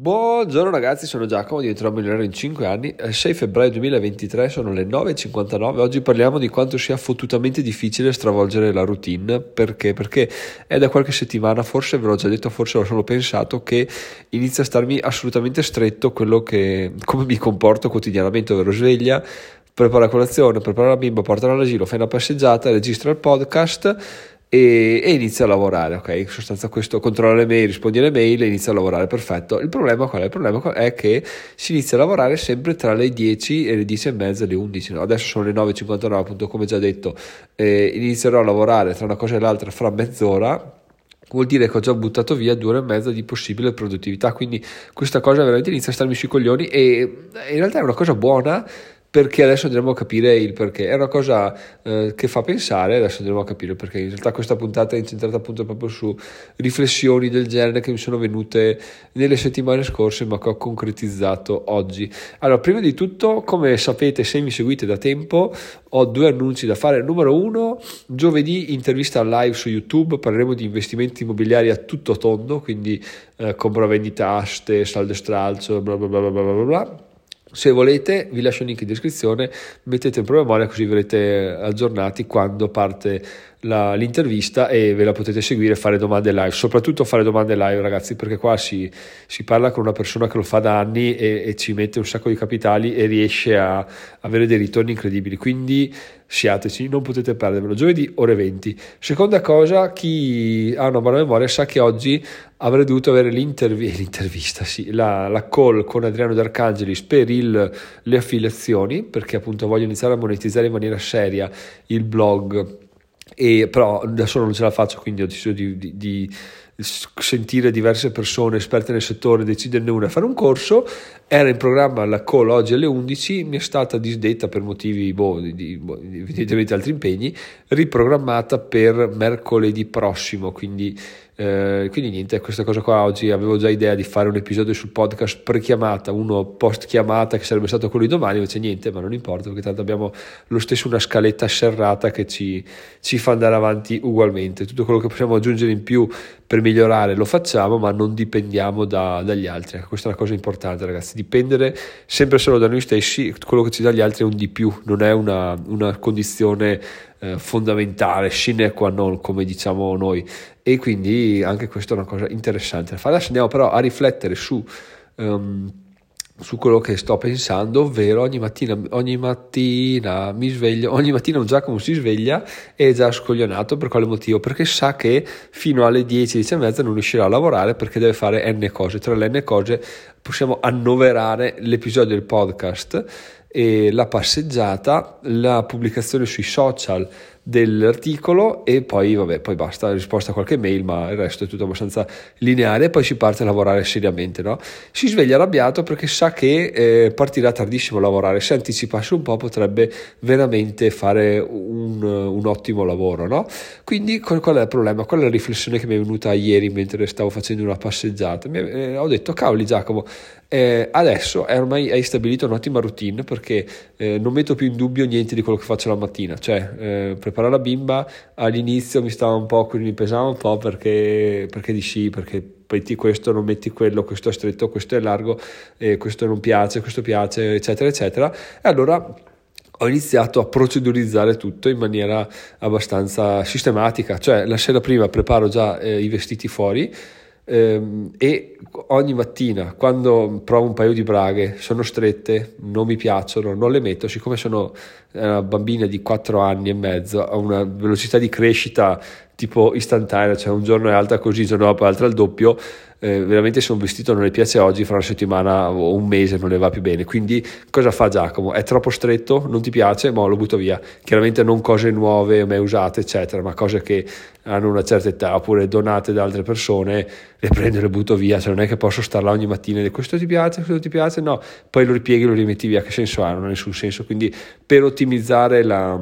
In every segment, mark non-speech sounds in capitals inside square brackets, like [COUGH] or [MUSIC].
Buongiorno ragazzi, sono Giacomo, diventerò milionario in 5 anni. È 6 febbraio 2023, sono le 9.59. Oggi parliamo di quanto sia fottutamente difficile stravolgere la routine. Perché? Perché è da qualche settimana, forse ve l'ho già detto, forse l'ho solo pensato, che inizia a starmi assolutamente stretto quello che, come mi comporto quotidianamente, ovvero sveglia, prepara colazione, prepara la bimba, portala all'asilo, fai una passeggiata, registra il podcast e, e, inizia a lavorare, ok? In sostanza questo controlla le mail, rispondi alle mail e inizia a lavorare, perfetto. Il problema qual è? Il problema è che si inizia a lavorare sempre tra le 10 e le 10 e mezza le 11, no? adesso sono le 9.59 appunto come già detto, eh, inizierò a lavorare tra una cosa e l'altra fra mezz'ora, vuol dire che ho già buttato via due ore e mezza di possibile produttività, quindi questa cosa veramente inizia a starmi sui coglioni e in realtà è una cosa buona perché adesso andremo a capire il perché. È una cosa eh, che fa pensare, adesso andremo a capire perché. In realtà questa puntata è incentrata appunto proprio su riflessioni del genere che mi sono venute nelle settimane scorse ma che ho concretizzato oggi. Allora, prima di tutto, come sapete, se mi seguite da tempo, ho due annunci da fare. Numero uno, giovedì intervista live su YouTube, parleremo di investimenti immobiliari a tutto tondo, quindi eh, compra vendita aste, saldo e stralcio, bla bla bla bla bla bla se volete, vi lascio il link in descrizione, mettete in promemoria così verrete aggiornati quando parte la, l'intervista e ve la potete seguire e fare domande live. Soprattutto fare domande live, ragazzi, perché qua si, si parla con una persona che lo fa da anni e, e, ci mette un sacco di capitali e riesce a avere dei ritorni incredibili. Quindi siateci, non potete perdervelo. Giovedì, ore 20. Seconda cosa, chi ha una buona memoria sa che oggi avrei dovuto avere l'intervi- [LAUGHS] l'intervista, sì, la, la, call con Adriano D'Arcangelis per il, le affiliazioni, perché appunto voglio iniziare a monetizzare in maniera seria il blog, e, però da solo non ce la faccio, quindi ho deciso di, di, di sentire diverse persone esperte nel settore, deciderne una e fare un corso. Era in programma la call oggi alle 11, mi è stata disdetta per motivi, boh, di, boh, evidentemente altri impegni, riprogrammata per mercoledì prossimo, quindi eh, quindi niente, questa cosa qua oggi avevo già idea di fare un episodio sul podcast pre-chiamata, uno post-chiamata che sarebbe stato quello di domani, invece niente, ma non importa perché tanto abbiamo lo stesso una scaletta serrata che ci, ci fa andare avanti ugualmente. Tutto quello che possiamo aggiungere in più per migliorare lo facciamo, ma non dipendiamo da, dagli altri. Ecco, questa è una cosa importante, ragazzi. Dipendere sempre solo da noi stessi, quello che ci dà gli altri è un di più, non è una, una condizione eh, fondamentale, sine qua non, come diciamo noi. E quindi anche questa è una cosa interessante Adesso andiamo però a riflettere su. Um, su quello che sto pensando, ovvero ogni mattina, ogni mattina mi sveglio, [LAUGHS] ogni mattina un Giacomo si sveglia e è già scoglionato per quale motivo? Perché sa che fino alle 10, 10 e mezza non riuscirà a lavorare perché deve fare n cose, tra le n cose possiamo annoverare l'episodio del podcast e la passeggiata, la pubblicazione sui social dell'articolo e poi vabbè poi basta risposta a qualche mail ma il resto è tutto abbastanza lineare e poi si parte a lavorare seriamente no? si sveglia arrabbiato perché sa che eh, partirà tardissimo a lavorare se anticipasse un po' potrebbe veramente fare un, un ottimo lavoro no? quindi qual è il problema? qual è la riflessione che mi è venuta ieri mentre stavo facendo una passeggiata mi, eh, ho detto cavoli Giacomo eh, adesso è ormai hai stabilito un'ottima routine perché eh, non metto più in dubbio niente di quello che faccio la mattina cioè eh, preparare la bimba all'inizio mi stava un po', quindi mi pesava un po' perché, perché di sì, perché metti questo, non metti quello, questo è stretto, questo è largo, eh, questo non piace, questo piace, eccetera, eccetera. E allora ho iniziato a procedurizzare tutto in maniera abbastanza sistematica, cioè la sera prima preparo già eh, i vestiti fuori, e ogni mattina quando provo un paio di braghe sono strette, non mi piacciono, non le metto, siccome sono una bambina di 4 anni e mezzo, ho una velocità di crescita tipo istantanea, cioè un giorno è alta così, il giorno dopo è alta al doppio, eh, veramente se un vestito non le piace oggi, fra una settimana o un mese non le va più bene. Quindi cosa fa Giacomo? È troppo stretto? Non ti piace? Ma lo butto via. Chiaramente non cose nuove, mai usate, eccetera, ma cose che hanno una certa età oppure donate da altre persone, le prendo e le butto via. Cioè non è che posso star là ogni mattina e dire questo ti piace, questo ti piace? No, poi lo ripieghi e lo rimetti via. Che senso ha? Non ha nessun senso. Quindi per ottimizzare la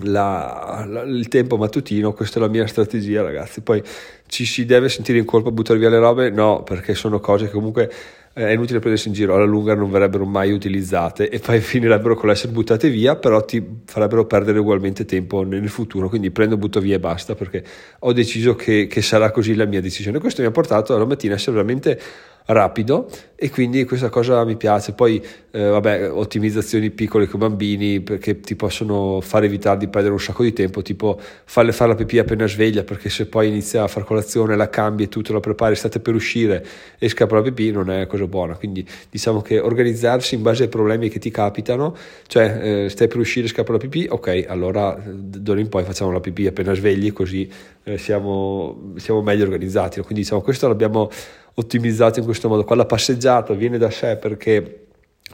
la, la, il tempo mattutino, questa è la mia strategia ragazzi, poi ci si deve sentire in colpa a buttare via le robe? No, perché sono cose che comunque eh, è inutile prendersi in giro, alla lunga non verrebbero mai utilizzate e poi [LAUGHS] finirebbero con l'essere buttate via, però ti farebbero perdere ugualmente tempo nel futuro, quindi prendo, butto via e basta perché ho deciso che, che sarà così la mia decisione. Questo mi ha portato alla mattina a essere veramente rapido e quindi questa cosa mi piace. Poi, eh, vabbè, ottimizzazioni piccole con bambini perché ti possono far evitare di perdere un sacco di tempo, tipo farle fare la pipì appena sveglia, perché se poi inizia a far colazione, la cambi e tutto, la prepari, state per uscire e scappa la pipì, non è cosa buona. Quindi diciamo che organizzarsi in base ai problemi che ti capitano, cioè eh, stai per uscire, scappa la pipì, ok, allora d'ora in poi facciamo la pipì appena svegli, così eh, siamo, siamo meglio organizzati. Quindi diciamo questo l'abbiamo ottimizzato in questo modo. Qua la passeggiata viene da sé perché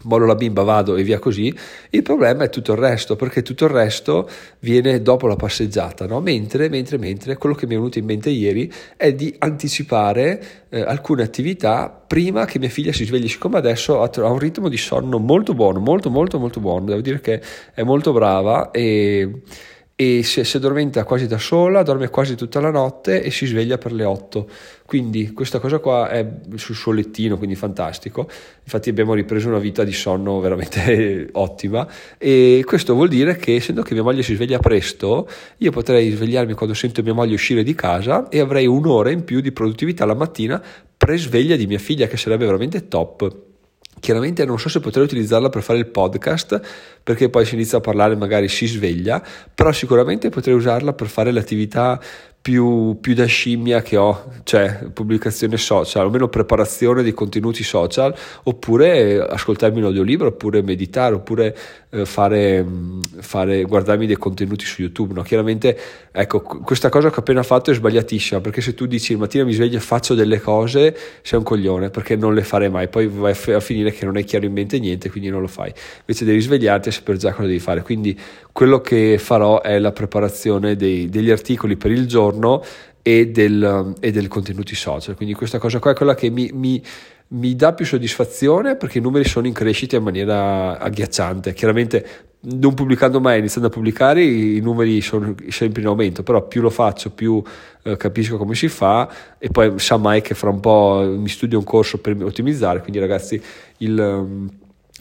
mollo la bimba, vado e via così. Il problema è tutto il resto, perché tutto il resto viene dopo la passeggiata, no? mentre, mentre, mentre quello che mi è venuto in mente ieri è di anticipare eh, alcune attività prima che mia figlia si svegli, siccome adesso ha un ritmo di sonno molto buono, molto molto molto buono, devo dire che è molto brava e e si, si, addormenta quasi da sola, dorme quasi tutta la notte e si sveglia per le 8. Quindi questa cosa qua è sul suo lettino, quindi fantastico. Infatti abbiamo ripreso una vita di sonno veramente [LAUGHS] ottima e questo vuol dire che essendo che mia moglie si sveglia presto, io potrei svegliarmi quando sento mia moglie uscire di casa e avrei un'ora in più di produttività la mattina pre-sveglia di mia figlia che sarebbe veramente top. Chiaramente non so se potrei utilizzarla per fare il podcast perché poi si inizia a parlare magari si sveglia, però sicuramente potrei usarla per fare l'attività più, più, da scimmia che ho, cioè pubblicazione social, o meno preparazione di contenuti social, oppure ascoltarmi un audiolibro, oppure meditare, oppure eh, fare, fare, guardarmi dei contenuti su YouTube. No? Chiaramente, ecco, questa cosa che ho appena fatto è sbagliatissima, perché se tu dici il mattino mi sveglio e faccio delle cose, sei un coglione, perché non le farei mai, poi vai a finire che non hai chiaro in mente niente, quindi non lo fai. Invece devi svegliarti e sapere già cosa devi fare. Quindi quello che farò è la preparazione dei, degli articoli per il giorno e del, e del contenuti social. Quindi questa cosa qua è quella che mi, mi, mi dà più soddisfazione perché i numeri sono in crescita in maniera agghiacciante. Chiaramente non pubblicando mai, iniziando a pubblicare, i numeri sono sempre in aumento, però più lo faccio, più eh, capisco come si fa e poi sa mai che fra un po' mi studio un corso per ottimizzare, quindi ragazzi il... Um,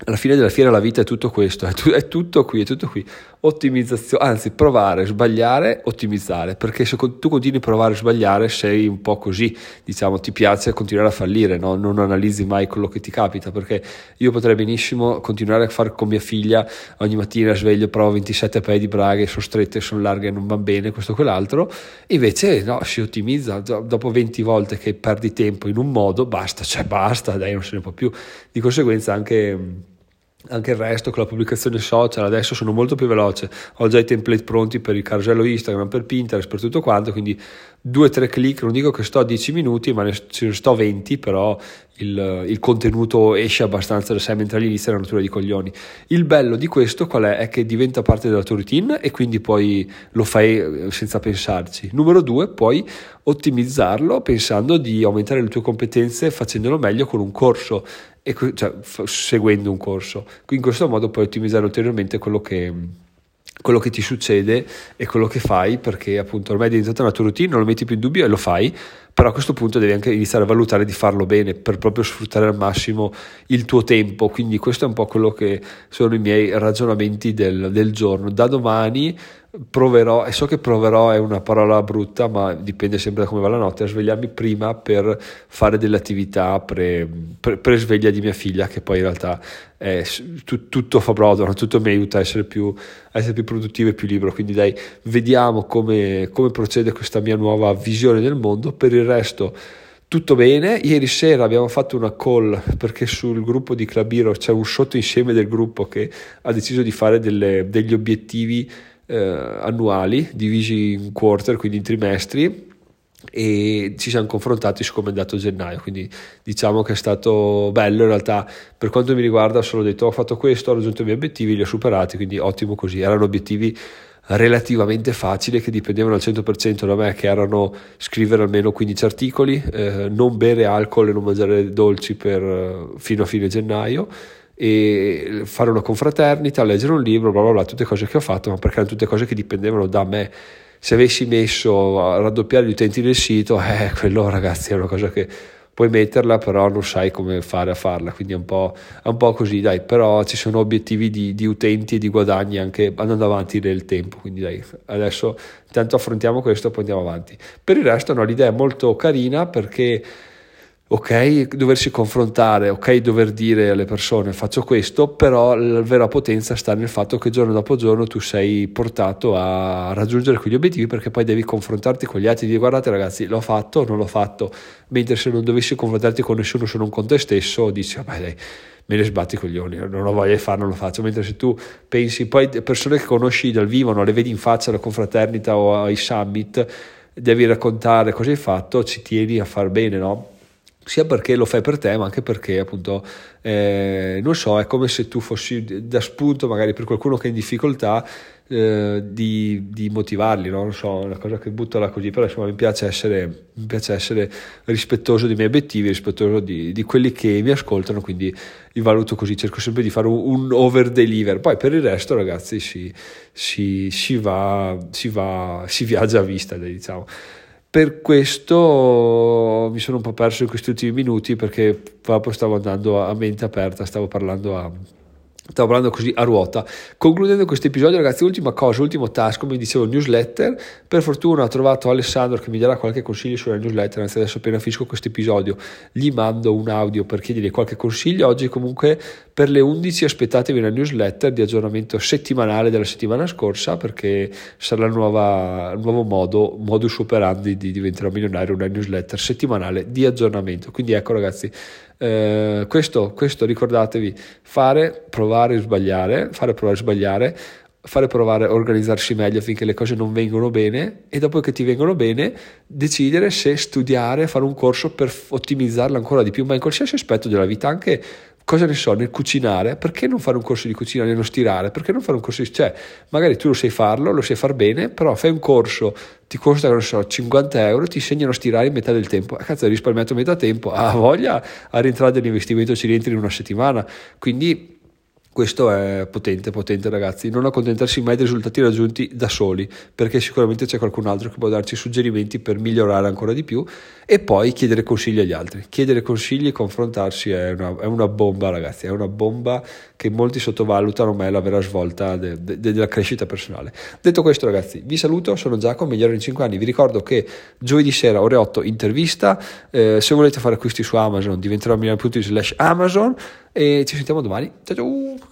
alla fine della fiera la vita è tutto questo, è, tu, è, tutto qui, è tutto qui. Ottimizzazione, anzi provare, sbagliare, ottimizzare, perché se tu continui a provare a sbagliare sei un po' così, diciamo, ti piace continuare a fallire, no? non analizzi mai quello che ti capita, perché io potrei benissimo continuare a fare con mia figlia, ogni mattina sveglio, provo 27 paia di braghe, sono strette, sono larghe, non va bene, questo o quell'altro, invece no, si ottimizza, dopo 20 volte che perdi tempo in un modo, basta, cioè basta, dai, non se ne può più, di conseguenza anche anche il resto con la pubblicazione social adesso sono molto più veloce. Ho già i template pronti per il carosello Instagram per Pinterest per tutto quanto quindi due o tre clic non dico che sto a 10 minuti ma ne sto a 20 però il, il, contenuto esce abbastanza da sé mentre all'inizio è una natura di coglioni il bello di questo qual è? è che diventa parte della tua routine e quindi poi lo fai eh, senza pensarci numero due puoi ottimizzarlo pensando di aumentare le tue competenze facendolo meglio con un corso e, cioè, seguendo un corso. In questo modo puoi ottimizzare ulteriormente quello che, quello che ti succede e quello che fai perché appunto ormai è diventata una tua routine, non lo metti più in dubbio e lo fai, però a questo punto devi anche iniziare a valutare di farlo bene per proprio sfruttare al massimo il tuo tempo, quindi questo è un po' quello che sono i miei ragionamenti del, del giorno. Da domani proverò, e so che proverò è una parola brutta, ma dipende sempre da come va la notte, a svegliarmi prima per fare delle attività pre, pre, pre sveglia di mia figlia, che poi in realtà è, tu, tutto fa brodo, tutto mi aiuta a essere, più, a essere più produttivo e più libero. Quindi dai, vediamo come, come procede questa mia nuova visione del mondo. Per il resto tutto bene, ieri sera abbiamo fatto una call perché sul gruppo di Clubiro c'è un sottoinsieme del gruppo che ha deciso di fare delle, degli obiettivi eh, annuali divisi in quarter, quindi in trimestri e ci siamo confrontati su come è andato gennaio. Quindi diciamo che è stato bello. In realtà per quanto mi riguarda ho solo detto ho fatto questo ho raggiunto i miei obiettivi li ho superati quindi ottimo così. Erano obiettivi relativamente facili che dipendevano al 100% da me che erano scrivere almeno 15 articoli eh, non bere alcol e non mangiare dolci per, eh, fino a fine gennaio e fare una confraternita, leggere un libro, bla bla bla, tutte cose che ho fatto, ma perché erano tutte cose che dipendevano da me. Se avessi messo a raddoppiare gli utenti del sito, [LAUGHS] eh, quello ragazzi è una cosa che puoi metterla, però non sai come fare a farla, quindi è un po', è un po così, dai, però ci sono obiettivi di, di, utenti e di guadagni anche andando avanti nel tempo, quindi dai, adesso intanto affrontiamo questo e poi andiamo avanti. Per il resto no, l'idea è molto carina perché ok, doversi confrontare, ok, dover dire alle persone faccio questo, però la vera potenza sta nel fatto che giorno dopo giorno tu sei portato a raggiungere quegli obiettivi perché poi devi confrontarti con gli altri e dire guardate ragazzi l'ho fatto o non l'ho fatto, mentre se non dovessi confrontarti con nessuno se non con te stesso dici vabbè dai me ne sbatti i coglioni, non ho voglia di farlo, non lo faccio. Mentre se tu pensi, poi persone che conosci dal vivo, non le vedi in faccia alla confraternita o ai summit, devi raccontare cosa hai fatto, ci tieni a far bene, no? Sia perché lo fai per te, ma anche perché appunto, eh, non so, è come se tu fossi da spunto magari per qualcuno che è in difficoltà eh, di, di, motivarli, no? non so, una cosa che butto là così, però insomma mi piace essere, mi piace essere rispettoso dei miei obiettivi, rispettoso di, di, quelli che mi ascoltano, quindi li valuto così, cerco sempre di fare un, un over deliver, poi per il resto ragazzi si, si, si, va, si, va, si viaggia a vista, diciamo. Per questo mi sono un po' perso in questi ultimi minuti perché proprio stavo andando a mente aperta, stavo parlando a Stavo parlando così a ruota. Concludendo questo episodio, ragazzi, ultima cosa, ultimo task, come dicevo, newsletter. Per fortuna ho trovato Alessandro che mi darà qualche consiglio sulla newsletter. Anzi, adesso appena finisco questo episodio, gli mando un audio per chiedergli qualche consiglio. Oggi, comunque, per le 11 aspettatevi una newsletter di aggiornamento settimanale della settimana scorsa, perché sarà il nuovo modo, modus operandi di diventare milionario, una newsletter settimanale di aggiornamento. Quindi, ecco, ragazzi eh, questo, questo ricordatevi, fare, provare, sbagliare, fare, provare, sbagliare, fare provare a organizzarsi meglio affinché le cose non vengano bene e dopo che ti vengono bene decidere se studiare, fare un corso per ottimizzarla ancora di più, ma in qualsiasi aspetto della vita, anche cosa ne so, nel cucinare, perché non fare un corso di cucina, nello stirare, perché non fare un corso di... cioè, magari tu lo sai farlo, lo sai far bene, però fai un corso, ti costa, non so, 50 euro, ti insegnano a stirare in metà del tempo, a cazzo hai risparmiato metà tempo, ha voglia a rientrare dell'investimento ci rientri in una settimana, quindi questo è potente, potente ragazzi, non accontentarsi mai dei risultati raggiunti da soli, perché sicuramente c'è qualcun altro che può darci suggerimenti per migliorare ancora di più e poi chiedere consigli agli altri. Chiedere consigli e confrontarsi è una, è una bomba ragazzi, è una bomba che molti sottovalutano, ma è la vera svolta de, de, de, della crescita personale. Detto questo ragazzi, vi saluto, sono Giacomo, migliore in 5 anni, vi ricordo che giovedì sera ore 8 intervista, eh, se volete fare acquisti su Amazon diventerò a slash Amazon e ci sentiamo domani. Ciao ciao!